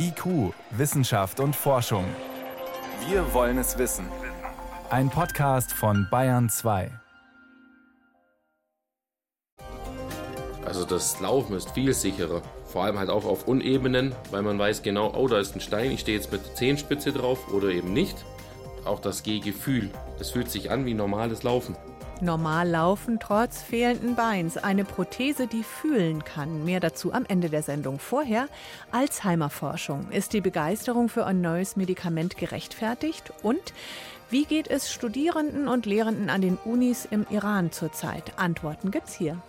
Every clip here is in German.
IQ, Wissenschaft und Forschung. Wir wollen es wissen. Ein Podcast von Bayern 2. Also das Laufen ist viel sicherer. Vor allem halt auch auf Unebenen, weil man weiß genau, oh, da ist ein Stein, ich stehe jetzt mit der Zehenspitze drauf oder eben nicht. Auch das Gehgefühl. Es fühlt sich an wie normales Laufen. Normal laufen trotz fehlenden Beins. Eine Prothese, die fühlen kann. Mehr dazu am Ende der Sendung. Vorher Alzheimer-Forschung. Ist die Begeisterung für ein neues Medikament gerechtfertigt? Und wie geht es Studierenden und Lehrenden an den Unis im Iran zurzeit? Antworten gibt's hier.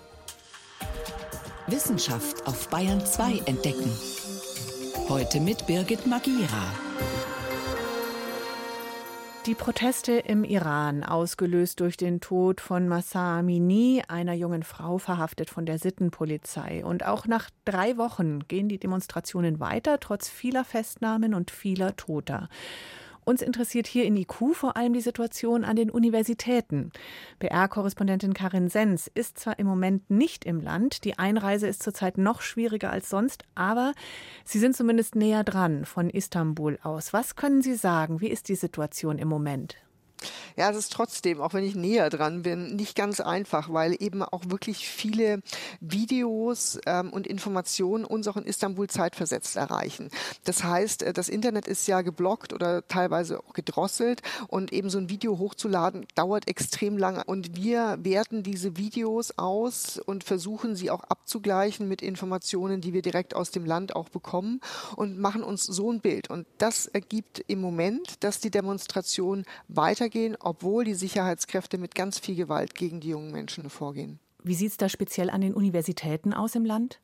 Wissenschaft auf Bayern 2 entdecken. Heute mit Birgit Magira. Die Proteste im Iran, ausgelöst durch den Tod von Massa Amini, einer jungen Frau verhaftet von der Sittenpolizei. Und auch nach drei Wochen gehen die Demonstrationen weiter, trotz vieler Festnahmen und vieler Toter. Uns interessiert hier in IQ vor allem die Situation an den Universitäten. BR-Korrespondentin Karin Sens ist zwar im Moment nicht im Land, die Einreise ist zurzeit noch schwieriger als sonst, aber Sie sind zumindest näher dran von Istanbul aus. Was können Sie sagen? Wie ist die Situation im Moment? Ja, es ist trotzdem, auch wenn ich näher dran bin, nicht ganz einfach, weil eben auch wirklich viele Videos ähm, und Informationen uns auch in Istanbul zeitversetzt erreichen. Das heißt, äh, das Internet ist ja geblockt oder teilweise auch gedrosselt und eben so ein Video hochzuladen dauert extrem lange und wir werten diese Videos aus und versuchen sie auch abzugleichen mit Informationen, die wir direkt aus dem Land auch bekommen und machen uns so ein Bild. Und das ergibt im Moment, dass die Demonstration weitergeht weitergehen, obwohl die Sicherheitskräfte mit ganz viel Gewalt gegen die jungen Menschen vorgehen. Wie sieht es da speziell an den Universitäten aus im Land?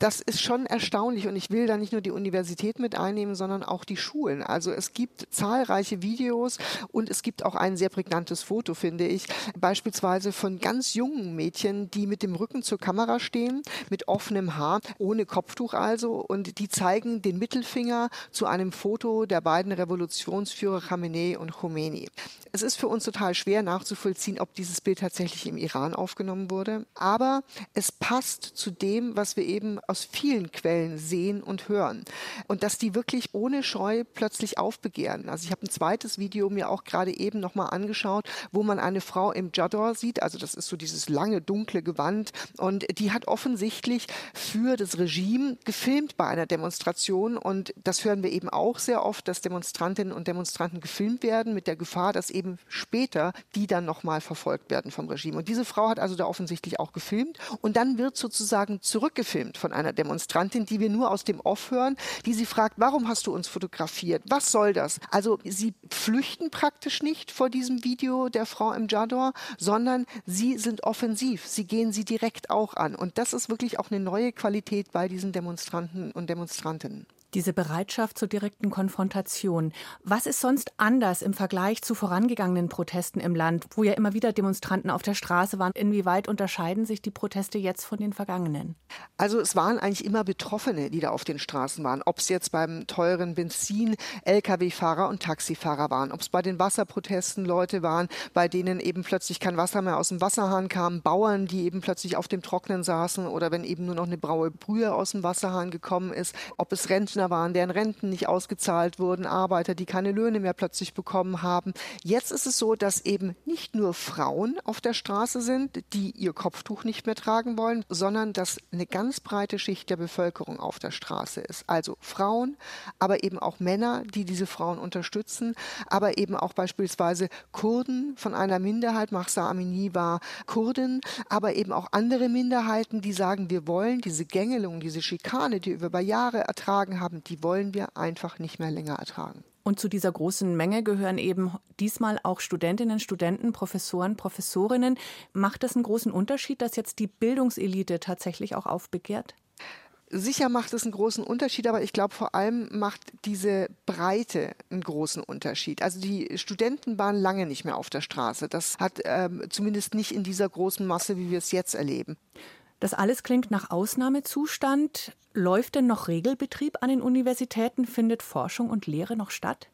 Das ist schon erstaunlich und ich will da nicht nur die Universität mit einnehmen, sondern auch die Schulen. Also es gibt zahlreiche Videos und es gibt auch ein sehr prägnantes Foto, finde ich, beispielsweise von ganz jungen Mädchen, die mit dem Rücken zur Kamera stehen, mit offenem Haar, ohne Kopftuch also und die zeigen den Mittelfinger zu einem Foto der beiden Revolutionsführer Khamenei und Khomeini. Es ist für uns total schwer nachzuvollziehen, ob dieses Bild tatsächlich im Iran aufgenommen wurde, aber es passt zu dem, was wir eben aus vielen Quellen sehen und hören. Und dass die wirklich ohne Scheu plötzlich aufbegehren. Also ich habe ein zweites Video mir auch gerade eben nochmal angeschaut, wo man eine Frau im Jador sieht. Also das ist so dieses lange, dunkle Gewand. Und die hat offensichtlich für das Regime gefilmt bei einer Demonstration. Und das hören wir eben auch sehr oft, dass Demonstrantinnen und Demonstranten gefilmt werden mit der Gefahr, dass eben später die dann nochmal verfolgt werden vom Regime. Und diese Frau hat also da offensichtlich auch gefilmt. Und dann wird sozusagen zurückgefilmt von einer Demonstrantin, die wir nur aus dem Off hören, die sie fragt, warum hast du uns fotografiert? Was soll das? Also sie flüchten praktisch nicht vor diesem Video der Frau im Jador, sondern sie sind offensiv. Sie gehen sie direkt auch an. Und das ist wirklich auch eine neue Qualität bei diesen Demonstranten und Demonstrantinnen diese Bereitschaft zur direkten Konfrontation. Was ist sonst anders im Vergleich zu vorangegangenen Protesten im Land, wo ja immer wieder Demonstranten auf der Straße waren? Inwieweit unterscheiden sich die Proteste jetzt von den vergangenen? Also es waren eigentlich immer Betroffene, die da auf den Straßen waren. Ob es jetzt beim teuren Benzin Lkw-Fahrer und Taxifahrer waren, ob es bei den Wasserprotesten Leute waren, bei denen eben plötzlich kein Wasser mehr aus dem Wasserhahn kam, Bauern, die eben plötzlich auf dem Trocknen saßen oder wenn eben nur noch eine braue Brühe aus dem Wasserhahn gekommen ist, ob es Rentner Rentner waren, deren Renten nicht ausgezahlt wurden, Arbeiter, die keine Löhne mehr plötzlich bekommen haben. Jetzt ist es so, dass eben nicht nur Frauen auf der Straße sind, die ihr Kopftuch nicht mehr tragen wollen, sondern dass eine ganz breite Schicht der Bevölkerung auf der Straße ist. Also Frauen, aber eben auch Männer, die diese Frauen unterstützen, aber eben auch beispielsweise Kurden von einer Minderheit, Mahsa Amini war Kurdin, aber eben auch andere Minderheiten, die sagen, wir wollen diese Gängelung, diese Schikane, die wir über Jahre ertragen haben, haben, die wollen wir einfach nicht mehr länger ertragen. Und zu dieser großen Menge gehören eben diesmal auch Studentinnen, Studenten, Professoren, Professorinnen. Macht das einen großen Unterschied, dass jetzt die Bildungselite tatsächlich auch aufbegehrt? Sicher macht es einen großen Unterschied, aber ich glaube vor allem macht diese Breite einen großen Unterschied. Also die Studenten waren lange nicht mehr auf der Straße. Das hat ähm, zumindest nicht in dieser großen Masse, wie wir es jetzt erleben. Das alles klingt nach Ausnahmezustand. Läuft denn noch Regelbetrieb an den Universitäten? Findet Forschung und Lehre noch statt?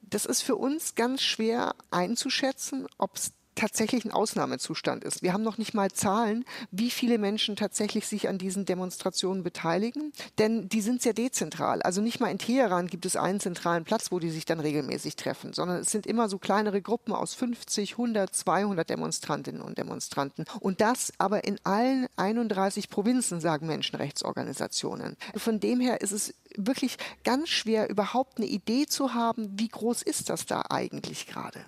Das ist für uns ganz schwer einzuschätzen, ob es tatsächlich ein Ausnahmezustand ist. Wir haben noch nicht mal Zahlen, wie viele Menschen tatsächlich sich an diesen Demonstrationen beteiligen, denn die sind sehr dezentral. Also nicht mal in Teheran gibt es einen zentralen Platz, wo die sich dann regelmäßig treffen, sondern es sind immer so kleinere Gruppen aus 50, 100, 200 Demonstrantinnen und Demonstranten. Und das aber in allen 31 Provinzen, sagen Menschenrechtsorganisationen. Von dem her ist es wirklich ganz schwer, überhaupt eine Idee zu haben, wie groß ist das da eigentlich gerade.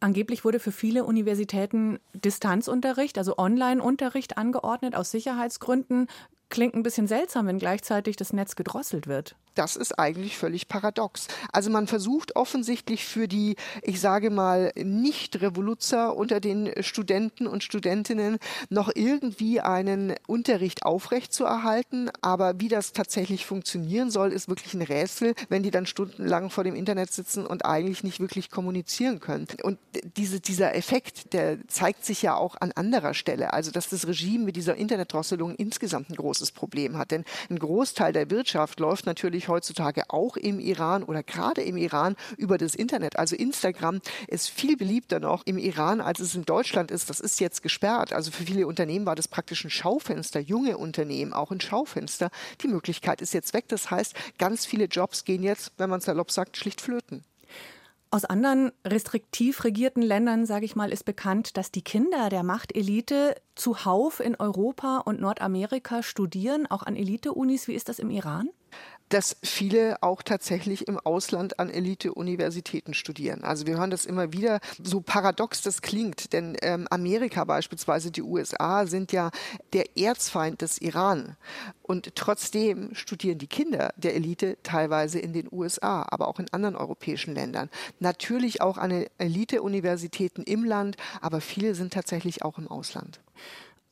Angeblich wurde für viele Universitäten Distanzunterricht, also Online-Unterricht angeordnet aus Sicherheitsgründen. Klingt ein bisschen seltsam, wenn gleichzeitig das Netz gedrosselt wird das ist eigentlich völlig paradox. Also man versucht offensichtlich für die, ich sage mal, Nicht-Revoluzer unter den Studenten und Studentinnen noch irgendwie einen Unterricht aufrechtzuerhalten. Aber wie das tatsächlich funktionieren soll, ist wirklich ein Rätsel, wenn die dann stundenlang vor dem Internet sitzen und eigentlich nicht wirklich kommunizieren können. Und diese, dieser Effekt, der zeigt sich ja auch an anderer Stelle. Also dass das Regime mit dieser Internetdrosselung insgesamt ein großes Problem hat. Denn ein Großteil der Wirtschaft läuft natürlich heutzutage auch im Iran oder gerade im Iran über das Internet. Also Instagram ist viel beliebter noch im Iran, als es in Deutschland ist. Das ist jetzt gesperrt. Also für viele Unternehmen war das praktisch ein Schaufenster, junge Unternehmen auch ein Schaufenster. Die Möglichkeit ist jetzt weg. Das heißt, ganz viele Jobs gehen jetzt, wenn man salopp sagt, schlicht flöten. Aus anderen restriktiv regierten Ländern, sage ich mal, ist bekannt, dass die Kinder der Machtelite zuhauf in Europa und Nordamerika studieren, auch an Elite-Unis. Wie ist das im Iran? Dass viele auch tatsächlich im Ausland an Elite-Universitäten studieren. Also wir hören das immer wieder, so paradox das klingt, denn ähm, Amerika beispielsweise, die USA sind ja der Erzfeind des Iran. Und trotzdem studieren die Kinder der Elite teilweise in den USA, aber auch in anderen europäischen Ländern. Natürlich auch an Elite-Universitäten im Land, aber viele sind tatsächlich auch im Ausland.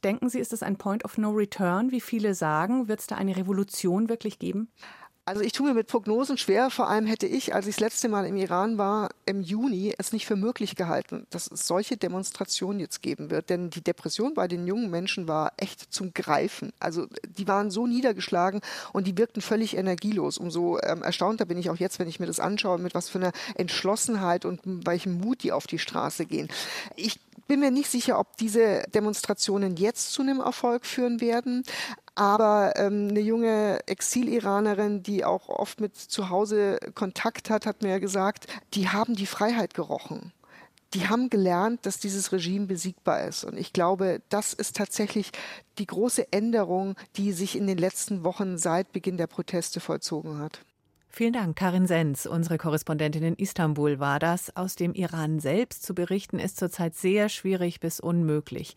Denken Sie, ist das ein Point of No Return, wie viele sagen? Wird es da eine Revolution wirklich geben? Also ich tue mir mit Prognosen schwer. Vor allem hätte ich, als ich das letzte Mal im Iran war, im Juni, es nicht für möglich gehalten, dass es solche Demonstrationen jetzt geben wird. Denn die Depression bei den jungen Menschen war echt zum Greifen. Also die waren so niedergeschlagen und die wirkten völlig energielos. Umso ähm, erstaunter bin ich auch jetzt, wenn ich mir das anschaue, mit was für einer Entschlossenheit und welchem Mut die auf die Straße gehen. Ich bin mir nicht sicher, ob diese Demonstrationen jetzt zu einem Erfolg führen werden. Aber ähm, eine junge Exil-Iranerin, die auch oft mit zu Hause Kontakt hat, hat mir gesagt, die haben die Freiheit gerochen die haben gelernt, dass dieses Regime besiegbar ist. Und ich glaube, das ist tatsächlich die große Änderung, die sich in den letzten Wochen seit Beginn der Proteste vollzogen hat. Vielen Dank, Karin Sens, unsere Korrespondentin in Istanbul war das. Aus dem Iran selbst zu berichten ist zurzeit sehr schwierig bis unmöglich.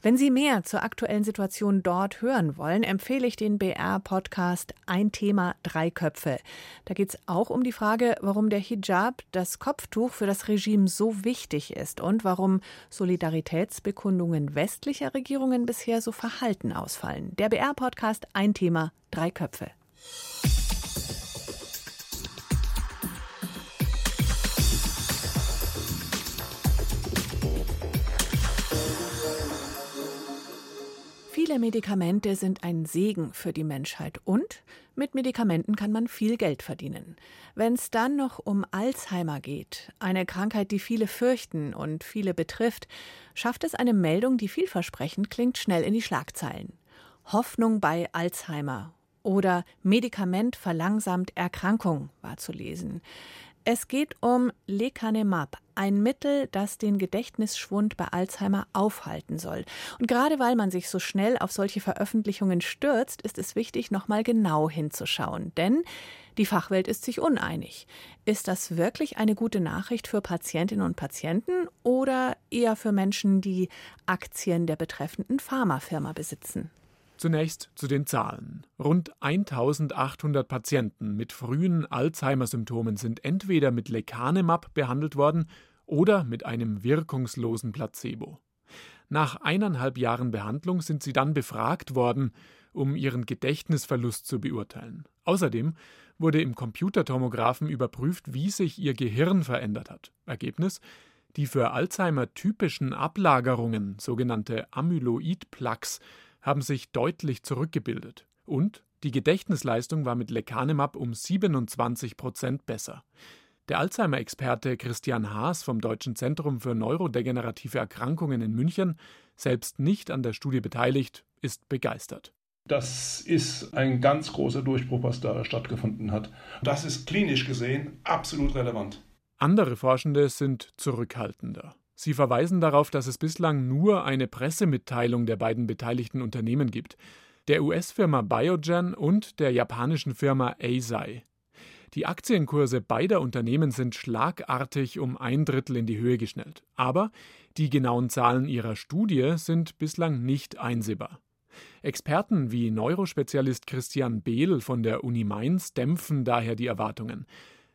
Wenn Sie mehr zur aktuellen Situation dort hören wollen, empfehle ich den BR-Podcast Ein Thema, drei Köpfe. Da geht es auch um die Frage, warum der Hijab, das Kopftuch, für das Regime so wichtig ist und warum Solidaritätsbekundungen westlicher Regierungen bisher so verhalten ausfallen. Der BR-Podcast Ein Thema, drei Köpfe. Viele Medikamente sind ein Segen für die Menschheit und mit Medikamenten kann man viel Geld verdienen. Wenn es dann noch um Alzheimer geht, eine Krankheit, die viele fürchten und viele betrifft, schafft es eine Meldung, die vielversprechend klingt, schnell in die Schlagzeilen. Hoffnung bei Alzheimer oder Medikament verlangsamt Erkrankung war zu lesen. Es geht um Lecanemab, ein Mittel, das den Gedächtnisschwund bei Alzheimer aufhalten soll. Und gerade weil man sich so schnell auf solche Veröffentlichungen stürzt, ist es wichtig, nochmal genau hinzuschauen. Denn die Fachwelt ist sich uneinig. Ist das wirklich eine gute Nachricht für Patientinnen und Patienten oder eher für Menschen, die Aktien der betreffenden Pharmafirma besitzen? Zunächst zu den Zahlen. Rund 1800 Patienten mit frühen Alzheimer-Symptomen sind entweder mit Lecanemab behandelt worden oder mit einem wirkungslosen Placebo. Nach eineinhalb Jahren Behandlung sind sie dann befragt worden, um ihren Gedächtnisverlust zu beurteilen. Außerdem wurde im Computertomographen überprüft, wie sich ihr Gehirn verändert hat. Ergebnis: Die für Alzheimer typischen Ablagerungen, sogenannte Amyloid-Plaques, haben sich deutlich zurückgebildet. Und die Gedächtnisleistung war mit Lecanemab um 27 Prozent besser. Der Alzheimer-Experte Christian Haas vom Deutschen Zentrum für neurodegenerative Erkrankungen in München, selbst nicht an der Studie beteiligt, ist begeistert. Das ist ein ganz großer Durchbruch, was da stattgefunden hat. Das ist klinisch gesehen absolut relevant. Andere Forschende sind zurückhaltender. Sie verweisen darauf, dass es bislang nur eine Pressemitteilung der beiden beteiligten Unternehmen gibt, der US-Firma Biogen und der japanischen Firma Eisai. Die Aktienkurse beider Unternehmen sind schlagartig um ein Drittel in die Höhe geschnellt. Aber die genauen Zahlen ihrer Studie sind bislang nicht einsehbar. Experten wie Neurospezialist Christian Behl von der Uni Mainz dämpfen daher die Erwartungen.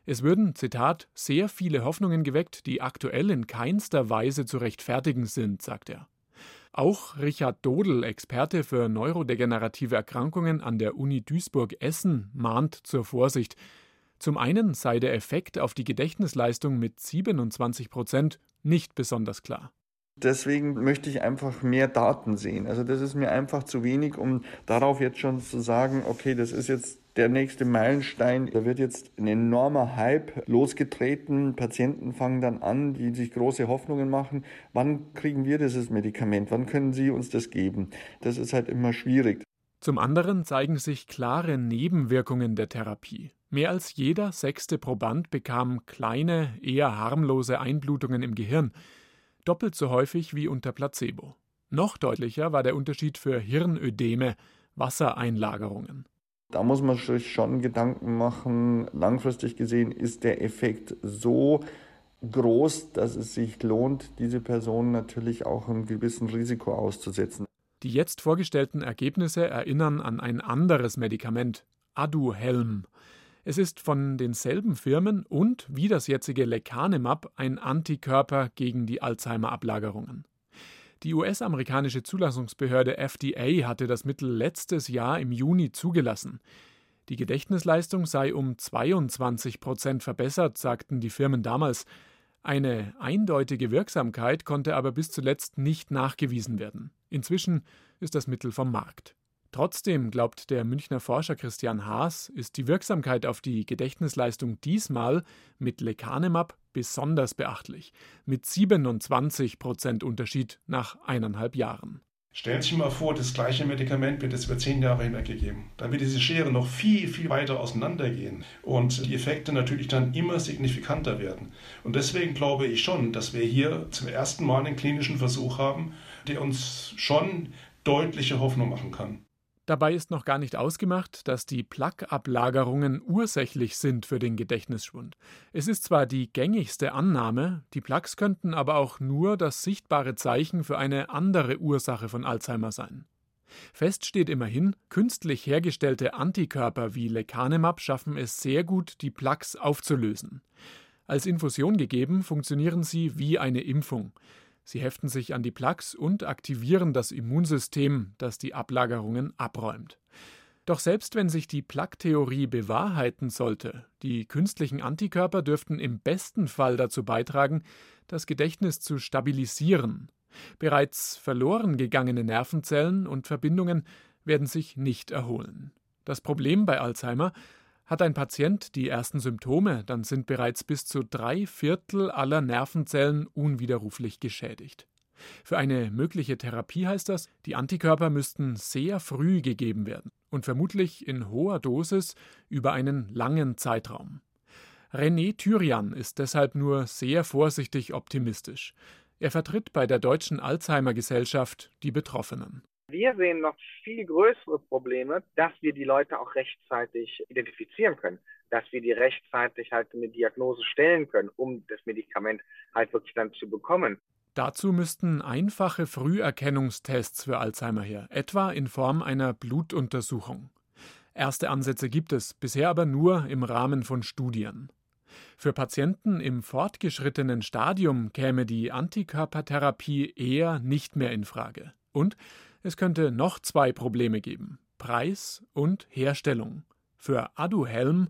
Es würden, Zitat, sehr viele Hoffnungen geweckt, die aktuell in keinster Weise zu rechtfertigen sind, sagt er. Auch Richard Dodel, Experte für neurodegenerative Erkrankungen an der Uni Duisburg-Essen, mahnt zur Vorsicht. Zum einen sei der Effekt auf die Gedächtnisleistung mit 27 Prozent nicht besonders klar. Deswegen möchte ich einfach mehr Daten sehen. Also das ist mir einfach zu wenig, um darauf jetzt schon zu sagen, okay, das ist jetzt der nächste Meilenstein. Da wird jetzt ein enormer Hype losgetreten. Patienten fangen dann an, die sich große Hoffnungen machen. Wann kriegen wir dieses Medikament? Wann können Sie uns das geben? Das ist halt immer schwierig. Zum anderen zeigen sich klare Nebenwirkungen der Therapie. Mehr als jeder sechste Proband bekam kleine, eher harmlose Einblutungen im Gehirn doppelt so häufig wie unter Placebo. Noch deutlicher war der Unterschied für Hirnödeme, Wassereinlagerungen. Da muss man sich schon Gedanken machen, langfristig gesehen ist der Effekt so groß, dass es sich lohnt, diese Person natürlich auch einem gewissen Risiko auszusetzen. Die jetzt vorgestellten Ergebnisse erinnern an ein anderes Medikament, Aduhelm. Es ist von denselben Firmen und wie das jetzige Lecanemab ein Antikörper gegen die Alzheimer-Ablagerungen. Die US-amerikanische Zulassungsbehörde FDA hatte das Mittel letztes Jahr im Juni zugelassen. Die Gedächtnisleistung sei um 22 Prozent verbessert, sagten die Firmen damals. Eine eindeutige Wirksamkeit konnte aber bis zuletzt nicht nachgewiesen werden. Inzwischen ist das Mittel vom Markt. Trotzdem glaubt der Münchner Forscher Christian Haas, ist die Wirksamkeit auf die Gedächtnisleistung diesmal mit Lecanemab besonders beachtlich, mit 27 Prozent Unterschied nach eineinhalb Jahren. Stellen Sie sich mal vor, das gleiche Medikament wird jetzt über zehn Jahre hinweg gegeben. Dann wird diese Schere noch viel, viel weiter auseinandergehen und die Effekte natürlich dann immer signifikanter werden. Und deswegen glaube ich schon, dass wir hier zum ersten Mal einen klinischen Versuch haben, der uns schon deutliche Hoffnung machen kann. Dabei ist noch gar nicht ausgemacht, dass die Plaqueablagerungen ursächlich sind für den Gedächtnisschwund. Es ist zwar die gängigste Annahme, die Plaques könnten aber auch nur das sichtbare Zeichen für eine andere Ursache von Alzheimer sein. Fest steht immerhin, künstlich hergestellte Antikörper wie Lecanemab schaffen es sehr gut, die Plaques aufzulösen. Als Infusion gegeben funktionieren sie wie eine Impfung. Sie heften sich an die Plaques und aktivieren das Immunsystem, das die Ablagerungen abräumt. Doch selbst wenn sich die Plaque-Theorie bewahrheiten sollte, die künstlichen Antikörper dürften im besten Fall dazu beitragen, das Gedächtnis zu stabilisieren. Bereits verloren gegangene Nervenzellen und Verbindungen werden sich nicht erholen. Das Problem bei Alzheimer hat ein Patient die ersten Symptome, dann sind bereits bis zu drei Viertel aller Nervenzellen unwiderruflich geschädigt. Für eine mögliche Therapie heißt das, die Antikörper müssten sehr früh gegeben werden und vermutlich in hoher Dosis über einen langen Zeitraum. René Thürian ist deshalb nur sehr vorsichtig optimistisch. Er vertritt bei der Deutschen Alzheimer Gesellschaft die Betroffenen. Wir sehen noch viel größere Probleme, dass wir die Leute auch rechtzeitig identifizieren können, dass wir die rechtzeitig halt eine Diagnose stellen können, um das Medikament halt wirklich dann zu bekommen. Dazu müssten einfache Früherkennungstests für Alzheimer her, etwa in Form einer Blutuntersuchung. Erste Ansätze gibt es, bisher aber nur im Rahmen von Studien. Für Patienten im fortgeschrittenen Stadium käme die Antikörpertherapie eher nicht mehr in Frage. Und es könnte noch zwei Probleme geben: Preis und Herstellung. Für Aduhelm,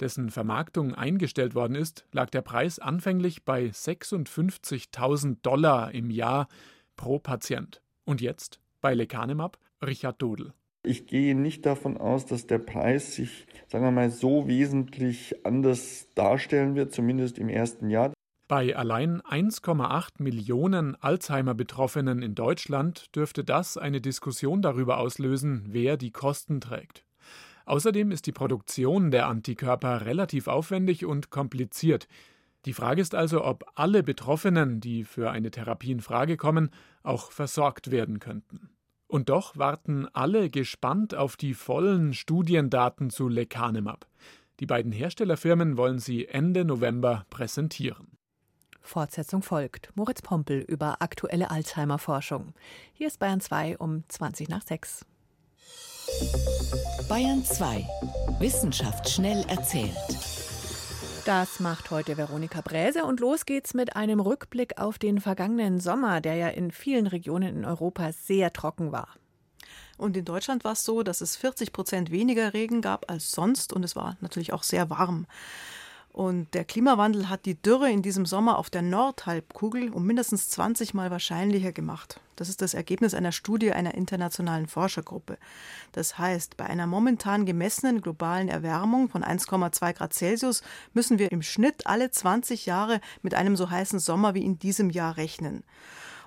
dessen Vermarktung eingestellt worden ist, lag der Preis anfänglich bei 56.000 Dollar im Jahr pro Patient. Und jetzt bei Lecanemab Richard Dodel. Ich gehe nicht davon aus, dass der Preis sich, sagen wir mal, so wesentlich anders darstellen wird, zumindest im ersten Jahr. Bei allein 1,8 Millionen Alzheimer-Betroffenen in Deutschland dürfte das eine Diskussion darüber auslösen, wer die Kosten trägt. Außerdem ist die Produktion der Antikörper relativ aufwendig und kompliziert. Die Frage ist also, ob alle Betroffenen, die für eine Therapie in Frage kommen, auch versorgt werden könnten. Und doch warten alle gespannt auf die vollen Studiendaten zu Lecanemab. Die beiden Herstellerfirmen wollen sie Ende November präsentieren. Fortsetzung folgt. Moritz Pompel über aktuelle Alzheimer-Forschung. Hier ist Bayern 2 um 20 nach 6. Bayern 2. Wissenschaft schnell erzählt. Das macht heute Veronika Bräse und los geht's mit einem Rückblick auf den vergangenen Sommer, der ja in vielen Regionen in Europa sehr trocken war. Und in Deutschland war es so, dass es 40 Prozent weniger Regen gab als sonst und es war natürlich auch sehr warm. Und der Klimawandel hat die Dürre in diesem Sommer auf der Nordhalbkugel um mindestens 20 Mal wahrscheinlicher gemacht. Das ist das Ergebnis einer Studie einer internationalen Forschergruppe. Das heißt, bei einer momentan gemessenen globalen Erwärmung von 1,2 Grad Celsius müssen wir im Schnitt alle 20 Jahre mit einem so heißen Sommer wie in diesem Jahr rechnen.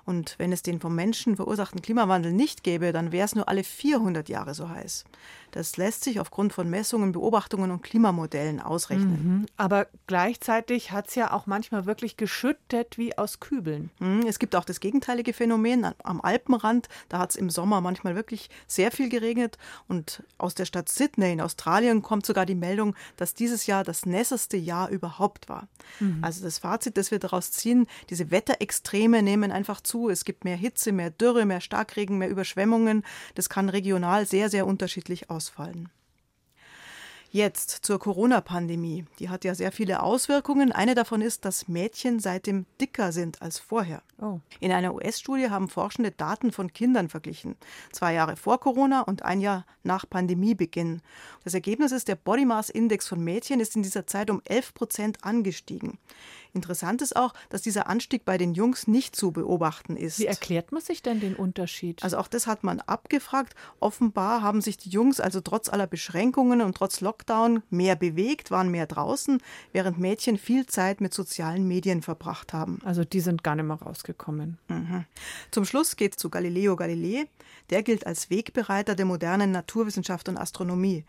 Und wenn es den vom Menschen verursachten Klimawandel nicht gäbe, dann wäre es nur alle 400 Jahre so heiß. Das lässt sich aufgrund von Messungen, Beobachtungen und Klimamodellen ausrechnen. Mhm. Aber gleichzeitig hat es ja auch manchmal wirklich geschüttet wie aus Kübeln. Mhm. Es gibt auch das gegenteilige Phänomen am Alpenrand. Da hat es im Sommer manchmal wirklich sehr viel geregnet. Und aus der Stadt Sydney in Australien kommt sogar die Meldung, dass dieses Jahr das nässeste Jahr überhaupt war. Mhm. Also das Fazit, das wir daraus ziehen, diese Wetterextreme nehmen einfach zu. Es gibt mehr Hitze, mehr Dürre, mehr Starkregen, mehr Überschwemmungen. Das kann regional sehr, sehr unterschiedlich aussehen ausfallen. Jetzt zur Corona-Pandemie. Die hat ja sehr viele Auswirkungen. Eine davon ist, dass Mädchen seitdem dicker sind als vorher. Oh. In einer US-Studie haben Forschende Daten von Kindern verglichen. Zwei Jahre vor Corona und ein Jahr nach Pandemiebeginn. Das Ergebnis ist, der Body Mass Index von Mädchen ist in dieser Zeit um 11 Prozent angestiegen. Interessant ist auch, dass dieser Anstieg bei den Jungs nicht zu beobachten ist. Wie erklärt man sich denn den Unterschied? Also auch das hat man abgefragt. Offenbar haben sich die Jungs also trotz aller Beschränkungen und trotz Lockdown mehr bewegt, waren mehr draußen, während Mädchen viel Zeit mit sozialen Medien verbracht haben. Also die sind gar nicht mehr rausgekommen. Mhm. Zum Schluss geht es zu Galileo Galilei. Der gilt als Wegbereiter der modernen Naturwissenschaft und Astronomie.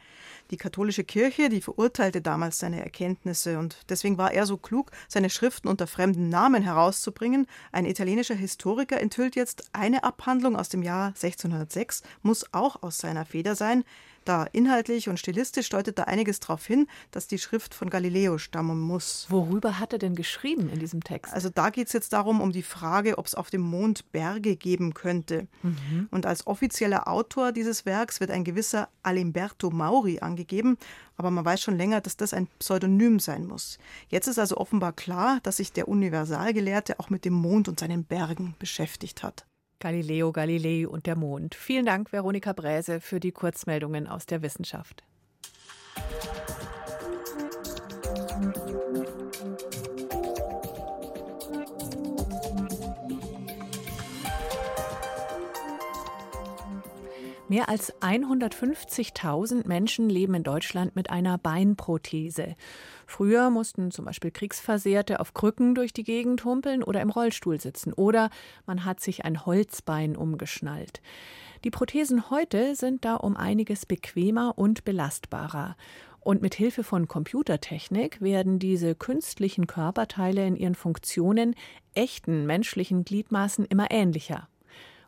Die katholische Kirche, die verurteilte damals seine Erkenntnisse und deswegen war er so klug, seine Schriften unter fremden Namen herauszubringen. Ein italienischer Historiker enthüllt jetzt eine Abhandlung aus dem Jahr 1606, muss auch aus seiner Feder sein. Da inhaltlich und stilistisch deutet da einiges darauf hin, dass die Schrift von Galileo stammen muss. Worüber hat er denn geschrieben in diesem Text? Also da geht es jetzt darum, um die Frage, ob es auf dem Mond Berge geben könnte. Mhm. Und als offizieller Autor dieses Werks wird ein gewisser Alimberto Mauri angegeben, aber man weiß schon länger, dass das ein Pseudonym sein muss. Jetzt ist also offenbar klar, dass sich der Universalgelehrte auch mit dem Mond und seinen Bergen beschäftigt hat. Galileo Galilei und der Mond. Vielen Dank, Veronika Bräse, für die Kurzmeldungen aus der Wissenschaft. Mehr als 150.000 Menschen leben in Deutschland mit einer Beinprothese. Früher mussten zum Beispiel Kriegsversehrte auf Krücken durch die Gegend humpeln oder im Rollstuhl sitzen. Oder man hat sich ein Holzbein umgeschnallt. Die Prothesen heute sind da um einiges bequemer und belastbarer. Und mit Hilfe von Computertechnik werden diese künstlichen Körperteile in ihren Funktionen echten menschlichen Gliedmaßen immer ähnlicher.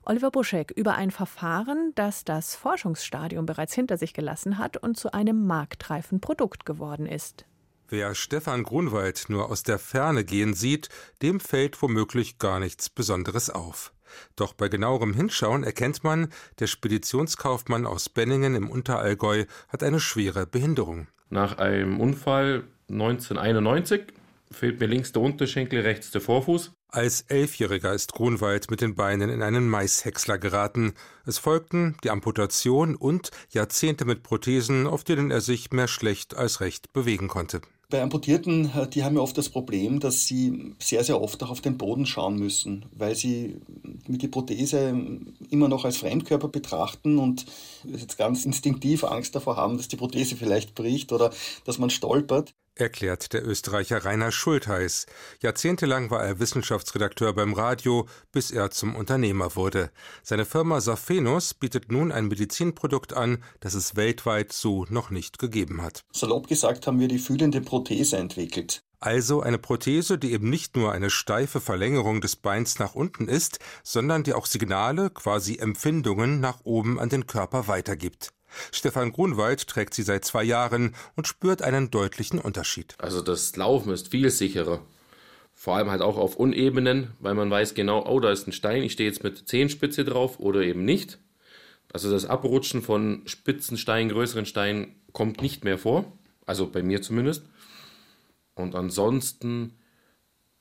Oliver Buschek über ein Verfahren, das das Forschungsstadium bereits hinter sich gelassen hat und zu einem marktreifen Produkt geworden ist. Wer Stefan Grunwald nur aus der Ferne gehen sieht, dem fällt womöglich gar nichts Besonderes auf. Doch bei genauerem Hinschauen erkennt man, der Speditionskaufmann aus Benningen im Unterallgäu hat eine schwere Behinderung. Nach einem Unfall 1991 fehlt mir links der Unterschenkel, rechts der Vorfuß. Als Elfjähriger ist Grunwald mit den Beinen in einen Maishäcksler geraten. Es folgten die Amputation und Jahrzehnte mit Prothesen, auf denen er sich mehr schlecht als recht bewegen konnte. Bei Amputierten, äh, die haben ja oft das Problem, dass sie sehr, sehr oft auch auf den Boden schauen müssen, weil sie mit die Prothese immer noch als Fremdkörper betrachten und jetzt ganz instinktiv Angst davor haben, dass die Prothese vielleicht bricht oder dass man stolpert erklärt der Österreicher Rainer Schultheiß. Jahrzehntelang war er Wissenschaftsredakteur beim Radio, bis er zum Unternehmer wurde. Seine Firma Safenus bietet nun ein Medizinprodukt an, das es weltweit so noch nicht gegeben hat. Salopp gesagt haben wir die fühlende Prothese entwickelt. Also eine Prothese, die eben nicht nur eine steife Verlängerung des Beins nach unten ist, sondern die auch Signale, quasi Empfindungen nach oben an den Körper weitergibt. Stefan Grunwald trägt sie seit zwei Jahren und spürt einen deutlichen Unterschied. Also das Laufen ist viel sicherer. Vor allem halt auch auf Unebenen, weil man weiß genau, oh, da ist ein Stein, ich stehe jetzt mit Zehenspitze drauf oder eben nicht. Also das Abrutschen von spitzen Steinen, größeren Steinen kommt nicht mehr vor. Also bei mir zumindest. Und ansonsten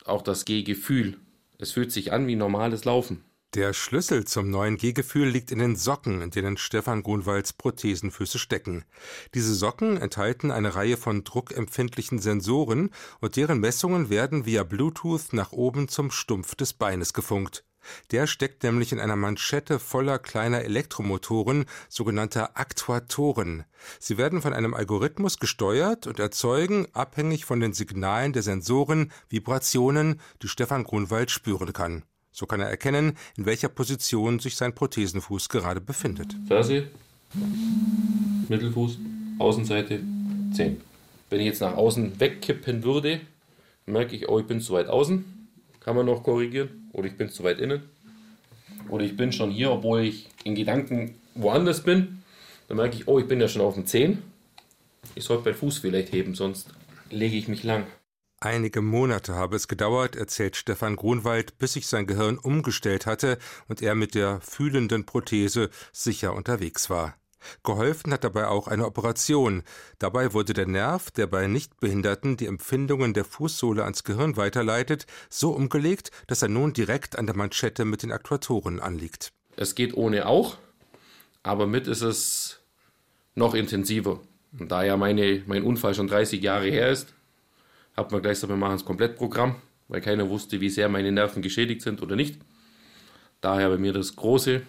auch das Gehgefühl. Es fühlt sich an wie normales Laufen. Der Schlüssel zum neuen Gehgefühl liegt in den Socken, in denen Stefan Grunwalds Prothesenfüße stecken. Diese Socken enthalten eine Reihe von druckempfindlichen Sensoren und deren Messungen werden via Bluetooth nach oben zum Stumpf des Beines gefunkt. Der steckt nämlich in einer Manschette voller kleiner Elektromotoren, sogenannter Aktuatoren. Sie werden von einem Algorithmus gesteuert und erzeugen, abhängig von den Signalen der Sensoren, Vibrationen, die Stefan Grunwald spüren kann. So kann er erkennen, in welcher Position sich sein Prothesenfuß gerade befindet. Ferse, Mittelfuß, Außenseite, 10. Wenn ich jetzt nach außen wegkippen würde, merke ich, oh, ich bin zu weit außen. Kann man noch korrigieren. Oder ich bin zu weit innen. Oder ich bin schon hier, obwohl ich in Gedanken woanders bin. Dann merke ich, oh, ich bin ja schon auf dem 10. Ich sollte meinen Fuß vielleicht heben, sonst lege ich mich lang. Einige Monate habe es gedauert, erzählt Stefan Grunwald, bis sich sein Gehirn umgestellt hatte und er mit der fühlenden Prothese sicher unterwegs war. Geholfen hat dabei auch eine Operation. Dabei wurde der Nerv, der bei Nichtbehinderten die Empfindungen der Fußsohle ans Gehirn weiterleitet, so umgelegt, dass er nun direkt an der Manschette mit den Aktuatoren anliegt. Es geht ohne auch, aber mit ist es noch intensiver. Und da ja meine, mein Unfall schon 30 Jahre her ist, hat man gleich gesagt, wir machen das Komplettprogramm, weil keiner wusste, wie sehr meine Nerven geschädigt sind oder nicht. Daher bei mir das Große,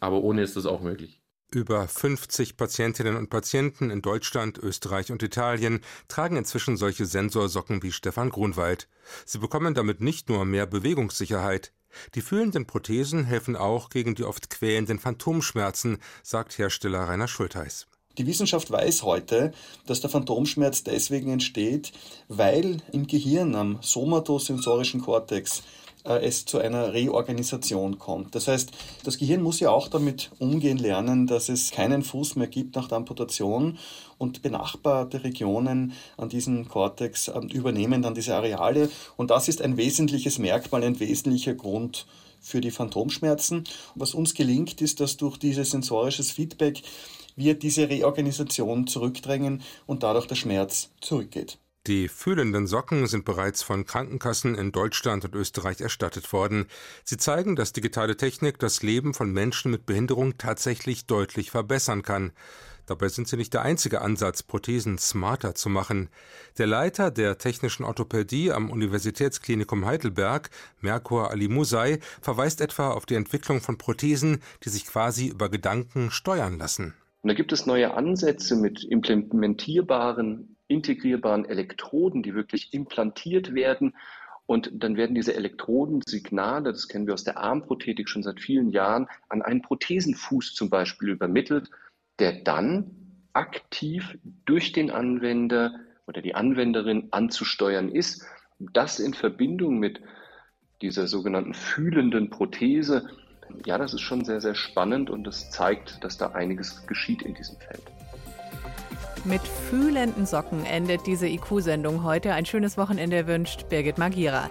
aber ohne ist das auch möglich. Über 50 Patientinnen und Patienten in Deutschland, Österreich und Italien tragen inzwischen solche Sensorsocken wie Stefan Grunwald. Sie bekommen damit nicht nur mehr Bewegungssicherheit. Die fühlenden Prothesen helfen auch gegen die oft quälenden Phantomschmerzen, sagt Hersteller Rainer Schultheiß. Die Wissenschaft weiß heute, dass der Phantomschmerz deswegen entsteht, weil im Gehirn am somatosensorischen Kortex äh, es zu einer Reorganisation kommt. Das heißt, das Gehirn muss ja auch damit umgehen lernen, dass es keinen Fuß mehr gibt nach der Amputation und benachbarte Regionen an diesem Kortex äh, übernehmen dann diese Areale und das ist ein wesentliches Merkmal, ein wesentlicher Grund für die Phantomschmerzen. Was uns gelingt, ist, dass durch dieses sensorisches Feedback wir diese Reorganisation zurückdrängen und dadurch der Schmerz zurückgeht. Die fühlenden Socken sind bereits von Krankenkassen in Deutschland und Österreich erstattet worden. Sie zeigen, dass digitale Technik das Leben von Menschen mit Behinderung tatsächlich deutlich verbessern kann. Dabei sind sie nicht der einzige Ansatz, Prothesen smarter zu machen. Der Leiter der technischen Orthopädie am Universitätsklinikum Heidelberg, Merkur Ali Musai, verweist etwa auf die Entwicklung von Prothesen, die sich quasi über Gedanken steuern lassen. Und da gibt es neue Ansätze mit implementierbaren, integrierbaren Elektroden, die wirklich implantiert werden. Und dann werden diese Elektrodensignale, das kennen wir aus der Armprothetik schon seit vielen Jahren, an einen Prothesenfuß zum Beispiel übermittelt, der dann aktiv durch den Anwender oder die Anwenderin anzusteuern ist. Das in Verbindung mit dieser sogenannten fühlenden Prothese ja, das ist schon sehr, sehr spannend und es zeigt, dass da einiges geschieht in diesem Feld. Mit fühlenden Socken endet diese IQ-Sendung heute. Ein schönes Wochenende wünscht Birgit Magira.